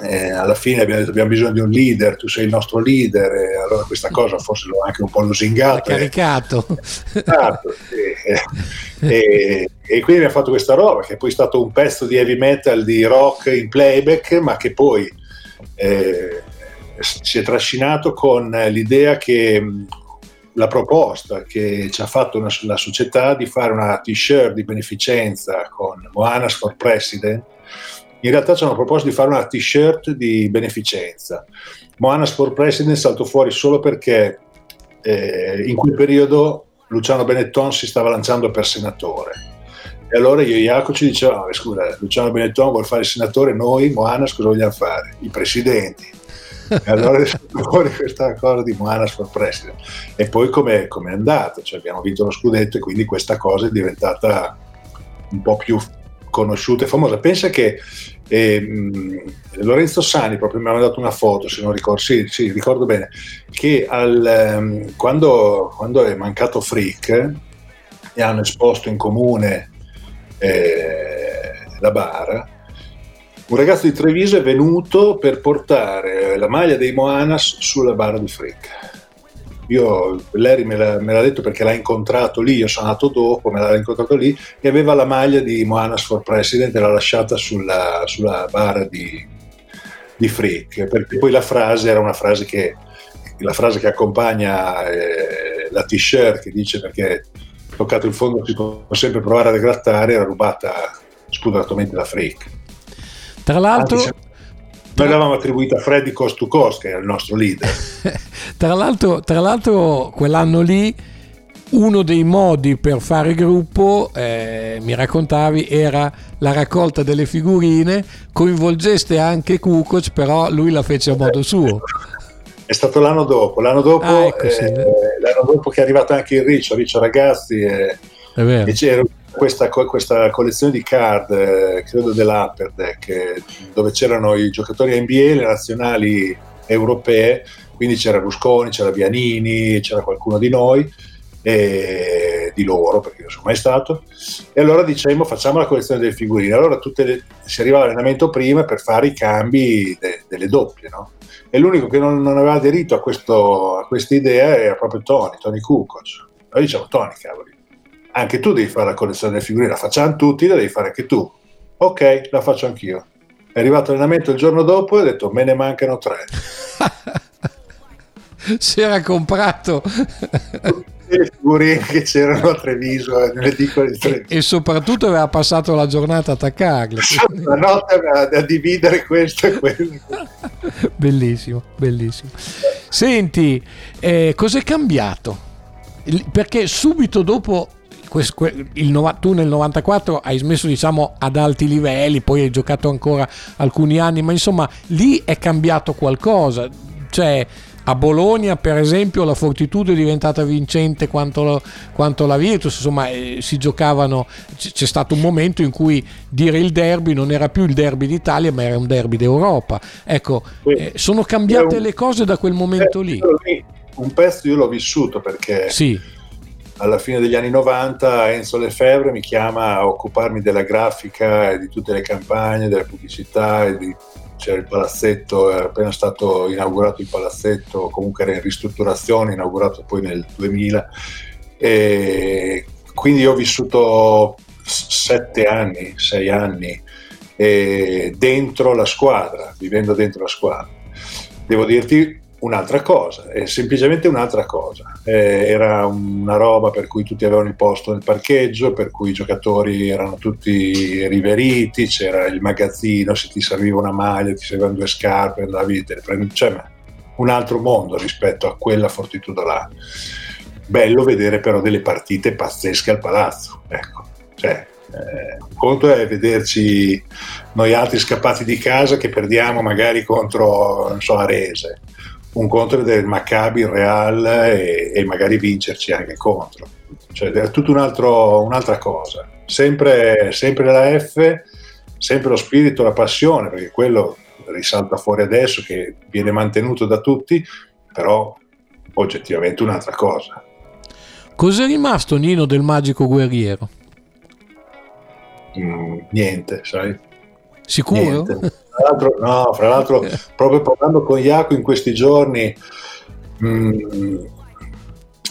eh, alla fine abbiamo detto abbiamo bisogno di un leader, tu sei il nostro leader, e allora questa cosa forse l'ho anche un po' lusingato. Caricato. Esatto, e, e, e, quindi abbiamo fatto questa roba che è poi stato un pezzo di heavy metal, di rock in playback, ma che poi eh, si è trascinato con l'idea che la proposta che ci ha fatto una, la società di fare una t-shirt di beneficenza con Moanas for President in realtà ci hanno proposto di fare una t-shirt di beneficenza. Moana Sport President saltò fuori solo perché eh, in quel periodo Luciano Benetton si stava lanciando per senatore. E allora io e Iaco ci dicevamo, scusa, Luciano Benetton vuole fare il senatore, noi, Moanas, cosa vogliamo fare? I presidenti. E allora è fuori questa cosa di Moanas for President. E poi come è andato? Cioè abbiamo vinto lo scudetto e quindi questa cosa è diventata un po' più conosciuta e famosa. Pensa che eh, Lorenzo Sani proprio mi ha mandato una foto, se non ricordo, sì, sì ricordo bene, che al, um, quando, quando, è mancato Frick e hanno esposto in comune eh, la bara, un ragazzo di Treviso è venuto per portare la maglia dei Moanas sulla bara di Frick io, Larry me l'ha, me l'ha, detto perché l'ha incontrato lì, io sono nato dopo, me l'ha incontrato lì e aveva la maglia di Moanas for President e l'ha lasciata sulla, sulla bara di, di Freak, perché poi la frase era una frase che, la frase che accompagna eh, la t-shirt che dice perché toccato il fondo si può sempre provare a degrattare, era rubata spudoratamente da Freak. Tra l'altro... Anzi, noi l'avevamo attribuita a Freddy Cost to Cost, che era il nostro leader. tra, l'altro, tra l'altro, quell'anno lì, uno dei modi per fare gruppo, eh, mi raccontavi, era la raccolta delle figurine. Coinvolgeste anche Kukoc, però lui la fece a modo suo. È stato l'anno dopo, l'anno dopo, ah, ecco, sì. eh, l'anno dopo che è arrivato anche il Riccio, Riccio Ragazzi, e, e c'era questa, questa, collezione di card, eh, credo dell'Upper Deck, eh, dove c'erano i giocatori NBA, le nazionali europee, quindi c'era Rusconi, c'era Vianini, c'era qualcuno di noi, e di loro, perché non sono mai stato, e allora dicevamo facciamo la collezione delle figurine. Allora le, si arrivava all'allenamento prima per fare i cambi de, delle doppie, no? E l'unico che non, non aveva aderito a, questa idea era proprio Tony, Tony Kukoc. Noi diciamo Tony, cavoli, anche tu devi fare la collezione delle figurine, la facciamo tutti, la devi fare anche tu. Ok, la faccio anch'io. È arrivato l'allenamento il giorno dopo e ho detto me ne mancano tre. si era comprato le figurine che c'erano a Treviso, nelle edicole di Treviso. E, e, soprattutto aveva passato la giornata a attaccarle. La notte aveva da dividere questo e quello. bellissimo, bellissimo. Senti, eh, cos'è cambiato? Perché subito dopo tu nel 94 hai smesso diciamo ad alti livelli, poi hai giocato ancora alcuni anni, ma insomma lì è cambiato qualcosa. Cioè, a Bologna, per esempio, la Fortitudo è diventata vincente quanto, la, quanto la Virtus, insomma, eh, si giocavano. C- c'è stato un momento in cui dire il derby non era più il derby d'Italia, ma era un derby d'Europa. Ecco, eh, sono cambiate le cose da quel momento lì. Un pezzo io l'ho vissuto perché. Sì alla fine degli anni 90 Enzo Lefebvre mi chiama a occuparmi della grafica e di tutte le campagne, delle pubblicità di, c'era il palazzetto, era appena stato inaugurato il palazzetto, comunque era in ristrutturazione, inaugurato poi nel 2000 e quindi ho vissuto sette anni, sei anni dentro la squadra, vivendo dentro la squadra. Devo dirti un'altra cosa, è semplicemente un'altra cosa. Eh, era una roba per cui tutti avevano il posto nel parcheggio, per cui i giocatori erano tutti riveriti, c'era il magazzino, se ti serviva una maglia, ti servivano due scarpe, andavi, te le prendi, cioè un altro mondo rispetto a quella fortitudo là. Bello vedere però delle partite pazzesche al palazzo, ecco. Cioè, eh, un conto è vederci noi altri scappati di casa che perdiamo magari contro, non so, Arese un conto del Maccabi, il Real e, e, magari vincerci anche contro. Cioè è tutta un un'altra cosa. Sempre, sempre la F, sempre lo spirito, la passione, perché quello risalta fuori adesso che viene mantenuto da tutti, però oggettivamente un'altra cosa. Cos'è rimasto Nino del magico guerriero? Mm, niente, sai. Sicuro? Niente. Fra l'altro, no, fra l'altro proprio parlando con Iaco in questi giorni mh, mm,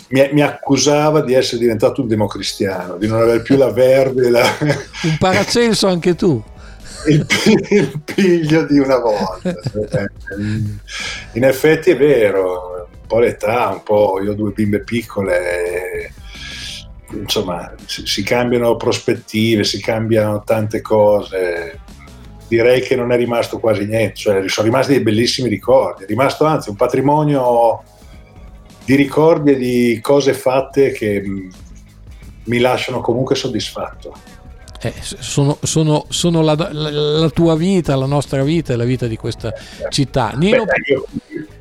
mi, mi, accusava di essere diventato un democristiano, di non avere più la verde. La... un paracenso anche tu. Il, il piglio di una volta. In effetti è vero, un po' l'età, un po' io ho due bimbe piccole insomma si, si, cambiano prospettive, si cambiano tante cose direi che non è rimasto quasi niente, cioè sono rimasti dei bellissimi ricordi, è rimasto anzi un patrimonio di ricordi e di cose fatte che mm, mi lasciano comunque soddisfatto. Eh, sono, sono, sono la, la, la, tua vita, la nostra vita e la vita di questa città. Nino... Beh, io,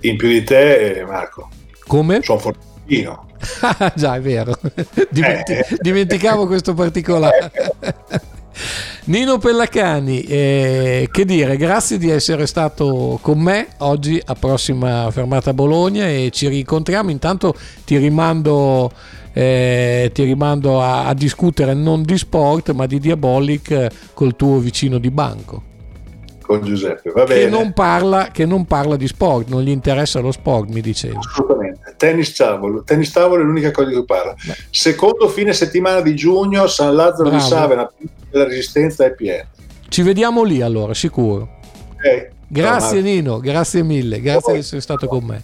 in più di te, Marco. Come? Sono fortino. Già, è vero. Dimenti- eh. Dimenticavo questo particolare. Nino Pellacani, eh, che dire, grazie di essere stato con me oggi a prossima fermata Bologna e ci rincontriamo. Intanto ti rimando, eh, ti rimando a, a, discutere non di sport ma di Diabolic col tuo vicino di banco. Con Giuseppe, va bene. Che non parla, che non parla di sport, non gli interessa lo sport, mi dicevi. Assolutamente. Tennis tavolo, tennis tavolo è l'unica cosa di cui parla. Beh. Secondo fine settimana di giugno, San Lazzaro Bravo. di Savena, della resistenza è pieno. Ci vediamo lì allora, sicuro. Okay. Grazie Ciao, Nino, grazie mille, grazie di essere stato con me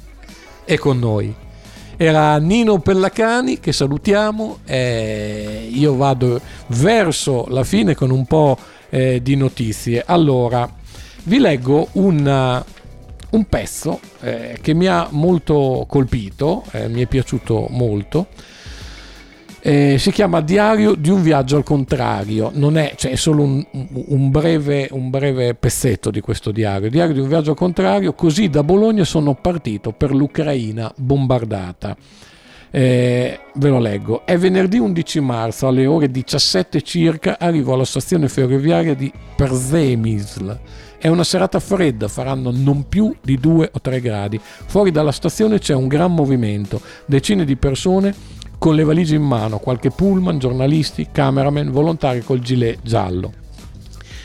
e con noi. Era Nino Pellacani che salutiamo, eh, io vado verso la fine con un po' eh, di notizie. Allora, vi leggo un, un pezzo eh, che mi ha molto colpito, eh, mi è piaciuto molto eh, si chiama Diario di un viaggio al contrario, non è, cioè, è solo un, un, breve, un, breve, pezzetto di questo diario. Diario di un viaggio al contrario, così da Bologna sono partito per l'Ucraina bombardata. Eh, ve lo leggo. È venerdì 11 marzo alle ore 17 circa arrivo alla stazione ferroviaria di Przemysl. È una serata fredda, faranno non più di 2 o 3 gradi. Fuori dalla stazione c'è un gran movimento, decine di persone con le valigie in mano, qualche pullman, giornalisti, cameraman, volontari col gilet giallo.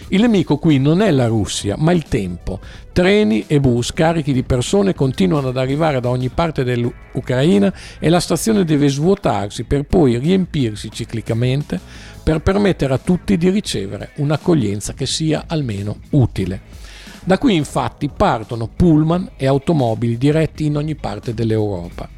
Il nemico qui non è la Russia, ma il tempo. Treni e bus carichi di persone continuano ad arrivare da ogni parte dell'Ucraina e la stazione deve svuotarsi per poi riempirsi ciclicamente per permettere a tutti di ricevere un'accoglienza che sia almeno utile. Da qui infatti partono pullman e automobili diretti in ogni parte dell'Europa.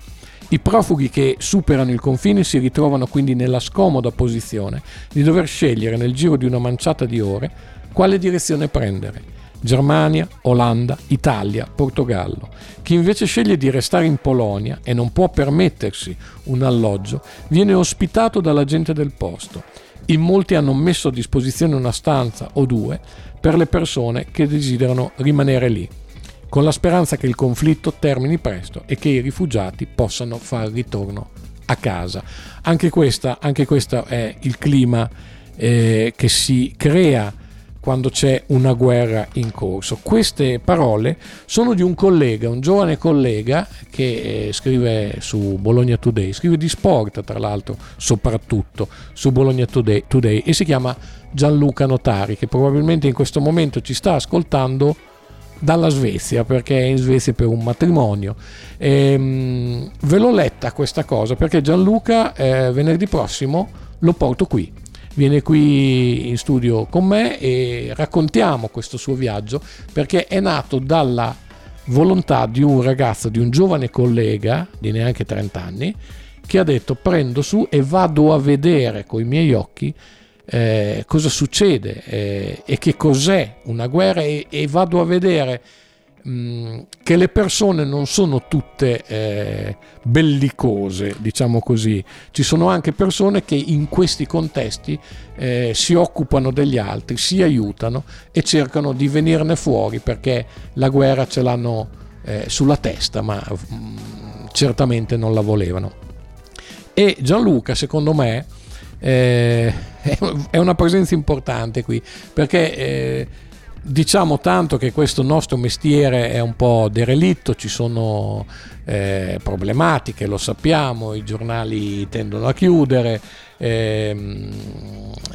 I profughi che superano il confine si ritrovano quindi nella scomoda posizione di dover scegliere nel giro di una manciata di ore quale direzione prendere. Germania, Olanda, Italia, Portogallo. Chi invece sceglie di restare in Polonia e non può permettersi un alloggio, viene ospitato dalla gente del posto. In molti hanno messo a disposizione una stanza o due per le persone che desiderano rimanere lì con la speranza che il conflitto termini presto e che i rifugiati possano far ritorno a casa. Anche, questo è il clima eh, che si crea quando c'è una guerra in corso. Queste parole sono di un collega, un giovane collega che eh, scrive su Bologna Today, scrive di sport tra l'altro soprattutto su Bologna Today, Today e si chiama Gianluca Notari che probabilmente in questo momento ci sta ascoltando dalla Svezia perché è in Svezia per un matrimonio. E, ehm, ve l'ho letta questa cosa perché Gianluca eh, venerdì prossimo lo porto qui. Viene qui in studio con me e raccontiamo questo suo viaggio perché è nato dalla volontà di un ragazzo, di un giovane collega di neanche 30 anni, che ha detto prendo su e vado a vedere con i miei occhi eh, cosa succede eh, e che cos'è una guerra e, e vado a vedere che le persone non sono tutte eh, bellicose, diciamo così, ci sono anche persone che in questi contesti eh, si occupano degli altri, si aiutano e cercano di venirne fuori perché la guerra ce l'hanno eh, sulla testa, ma mh, certamente non la volevano. E Gianluca, secondo me, eh, è una presenza importante qui perché eh, diciamo tanto che questo nostro mestiere è un po' derelitto, ci sono eh, problematiche, lo sappiamo, i giornali tendono a chiudere ehm,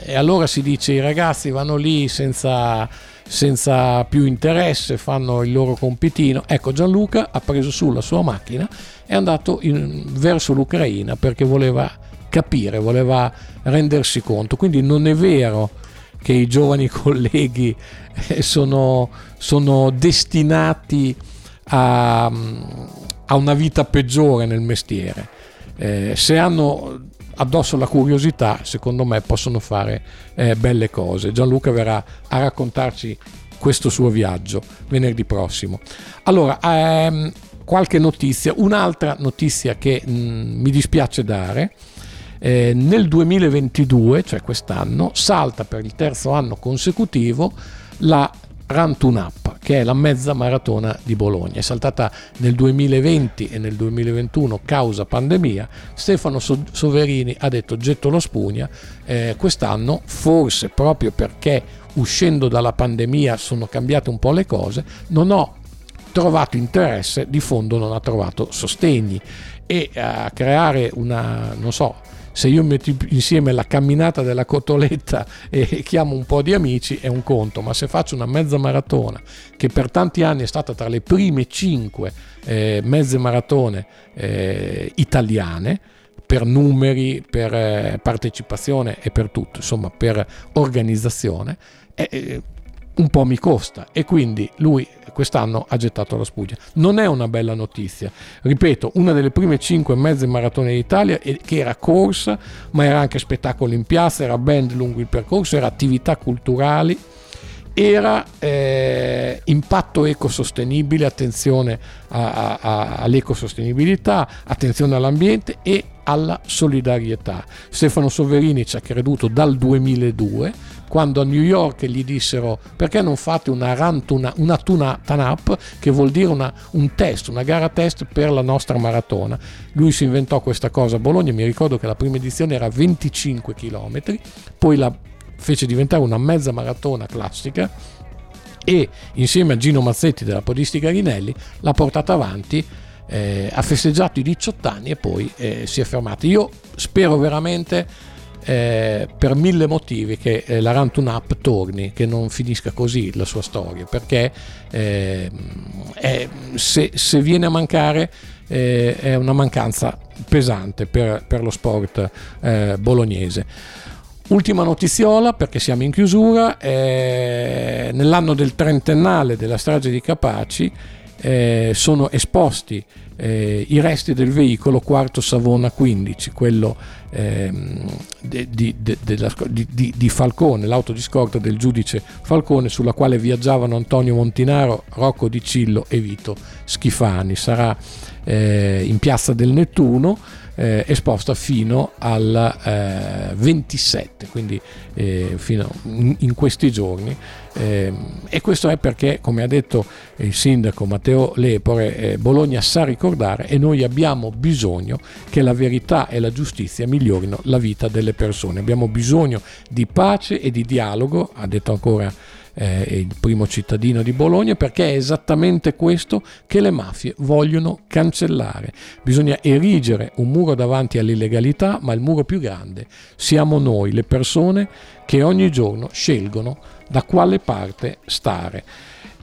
e allora si dice i ragazzi vanno lì senza, senza più interesse, fanno il loro compitino. Ecco Gianluca ha preso su la sua macchina è andato in, verso l'Ucraina perché voleva capire, voleva rendersi conto. Quindi non è vero che i giovani colleghi eh, sono, sono destinati a, a, una vita peggiore nel mestiere. Eh, se hanno addosso la curiosità, secondo me possono fare eh, belle cose. Gianluca verrà a raccontarci questo suo viaggio venerdì prossimo. Allora, ehm, qualche notizia, un'altra notizia che mh, mm, mi dispiace dare eh, nel 2022, cioè quest'anno, salta per il terzo anno consecutivo la Run to Nap, che è la mezza maratona di Bologna. È saltata nel 2020 e nel 2021 causa pandemia. Stefano Soverini ha detto getto la spugna. Eh, quest'anno, forse proprio perché uscendo dalla pandemia sono cambiate un po' le cose, non ho trovato interesse, di fondo non ha trovato sostegni e a creare una, non so, se io metto insieme la camminata della cotoletta e chiamo un po' di amici è un conto, ma se faccio una mezza maratona che per tanti anni è stata tra le prime cinque eh, mezze maratone eh, italiane, per numeri, per eh, partecipazione e per tutto, insomma per organizzazione, eh, un po' mi costa e quindi lui quest'anno ha gettato la spugna. Non è una bella notizia. Ripeto, una delle prime cinque mezze maratone d'Italia che era corsa, ma era anche spettacolo in piazza, era band lungo il percorso, era attività culturali, era eh, impatto ecosostenibile, attenzione a, a, all'ecosostenibilità, attenzione all'ambiente e alla solidarietà. Stefano Soverini ci ha creduto dal 2002 quando a New York gli dissero perché non fate una run tuna, una tuna tanap che vuol dire una, un test, una gara test per la nostra maratona. Lui si inventò questa cosa a Bologna, mi ricordo che la prima edizione era 25 km, poi la fece diventare una mezza maratona classica e insieme a Gino Mazzetti della Podistica Rinelli l'ha portata avanti eh, ha festeggiato i 18 anni e poi eh, si è fermato. Io spero veramente eh, per mille motivi che eh, la Run to Up torni, che non finisca così la sua storia, perché eh, se, se, viene a mancare eh, è una mancanza pesante per, per lo sport bolognese. Ultima notiziola perché siamo in chiusura, nell'anno del trentennale della strage di Capaci eh, sono esposti eh, i resti del veicolo quarto Savona 15, quello ehm, di, di, di, di, Falcone, l'auto di scorta del giudice Falcone sulla quale viaggiavano Antonio Montinaro, Rocco Di Cillo e Vito Schifani. Sarà eh, in piazza del Nettuno eh, esposta fino al eh, 27, quindi eh, fino in, questi giorni. Eh, e questo è perché, come ha detto il sindaco Matteo Lepore, eh, Bologna sa ricordare e noi abbiamo bisogno che la verità e la giustizia migliorino la vita delle persone. Abbiamo bisogno di pace e di dialogo, ha detto ancora eh, il primo cittadino di Bologna, perché è esattamente questo che le mafie vogliono cancellare. Bisogna erigere un muro davanti all'illegalità, ma il muro più grande siamo noi, le persone che ogni giorno scelgono da quale parte stare.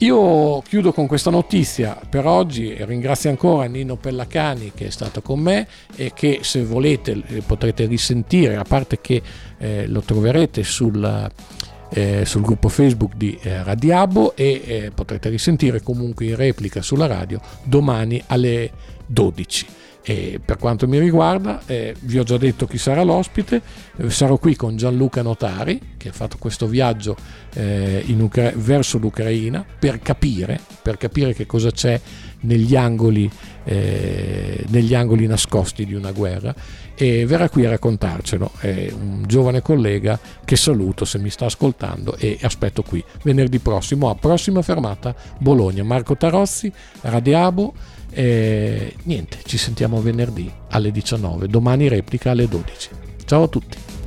Io chiudo con questa notizia per oggi e ringrazio ancora Nino Pellacani che è stato con me e che se volete potrete risentire, a parte che eh, lo troverete sul, eh, sul gruppo Facebook di eh, Radiabo e eh, potrete risentire comunque in replica sulla radio domani alle 12. E per quanto mi riguarda, eh, vi ho già detto chi sarà l'ospite, eh, sarò qui con Gianluca Notari, che ha fatto questo viaggio eh, Ucra- verso l'Ucraina, per capire, per capire che cosa c'è negli angoli, eh, negli angoli nascosti di una guerra e verrà qui a raccontarcelo. È un giovane collega che saluto se mi sta ascoltando e aspetto qui venerdì prossimo a prossima fermata Bologna. Marco Tarozzi, Radiabo. E niente, ci sentiamo venerdì alle 19, domani replica alle 12. Ciao a tutti.